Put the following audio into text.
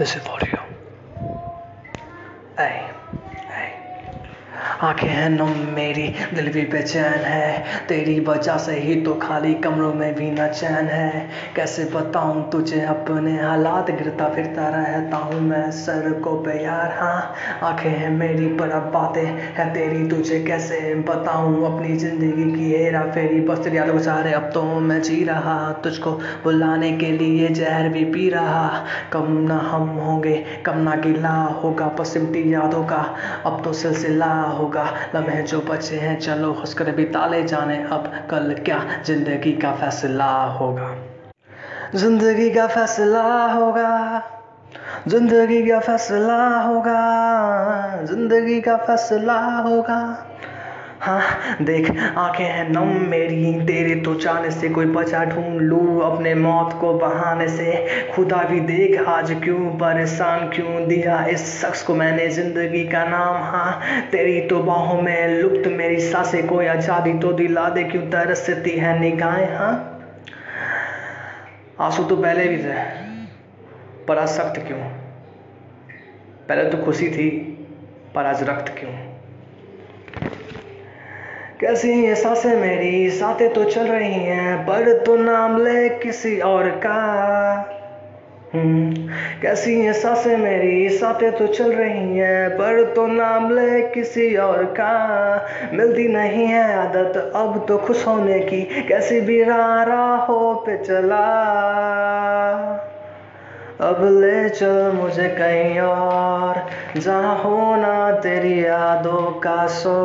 this is for you. Bye. आँखें हैं, नम मेरी, दिल भी बेचैन है। तेरी वजह से ही तो खाली कमरों में भी न चैन है। कैसे बताऊँ तुझे, अपने हालात गिरता फिरता रहता हूँ मैं, सर को पे यार हाँ आँखें हैं मेरी, पर अब बातें हैं तेरी। तुझे कैसे बताऊँ, अपनी ज़िंदगी की हेरा फेरी। बस तेरी यादों सारे अब तो मैं जी रहा। तुझको बुलाने के लिए जहर भी पी रहा। कम ना हम होंगे, कम ना गिला होगा, बस यादों का अब तो सिलसिला होगा लम्हे जो बचे हैं, चलो खुशकर भी ताले जाने। अब कल क्या ज़िंदगी का फैसला होगा? ज़िंदगी का फैसला होगा। ज़िंदगी का फैसला होगा। ज़िंदगी का फैसला होगा। हाँ देख, आँखें हैं नम मेरी, तेरे तो जाने से कोई बचा ढूंढ लूँ अपने मौत को बहाने से। खुदा भी देख, आज क्यों परेशान, क्यों दिया इस शख्स को मैंने ज़िंदगी का नाम। हाँ तेरी तो बाहों में लुप्त मेरी साँसें, कोई आज़ादी तो दिला दे, क्यों तरसती है निगाहें हाँ? आँसू तो पहले भी थे, पर आज सख्त क्यों? पहले तो खुशी थी, पर आज रक्त क्यों? कैसी साँसें मेरी? साथें तो चल रही हैं पर तो नाम ले किसी और का। हम्म, कैसी ये साँसें मेरी? साथें तो चल रही हैं पर तो नाम ले किसी और का। मिलती नहीं है आदत अब तो खुश होने की कैसी भी राहों पे चला। अब ले चल मुझे कहीं और जहाँ होना तेरी यादों का सो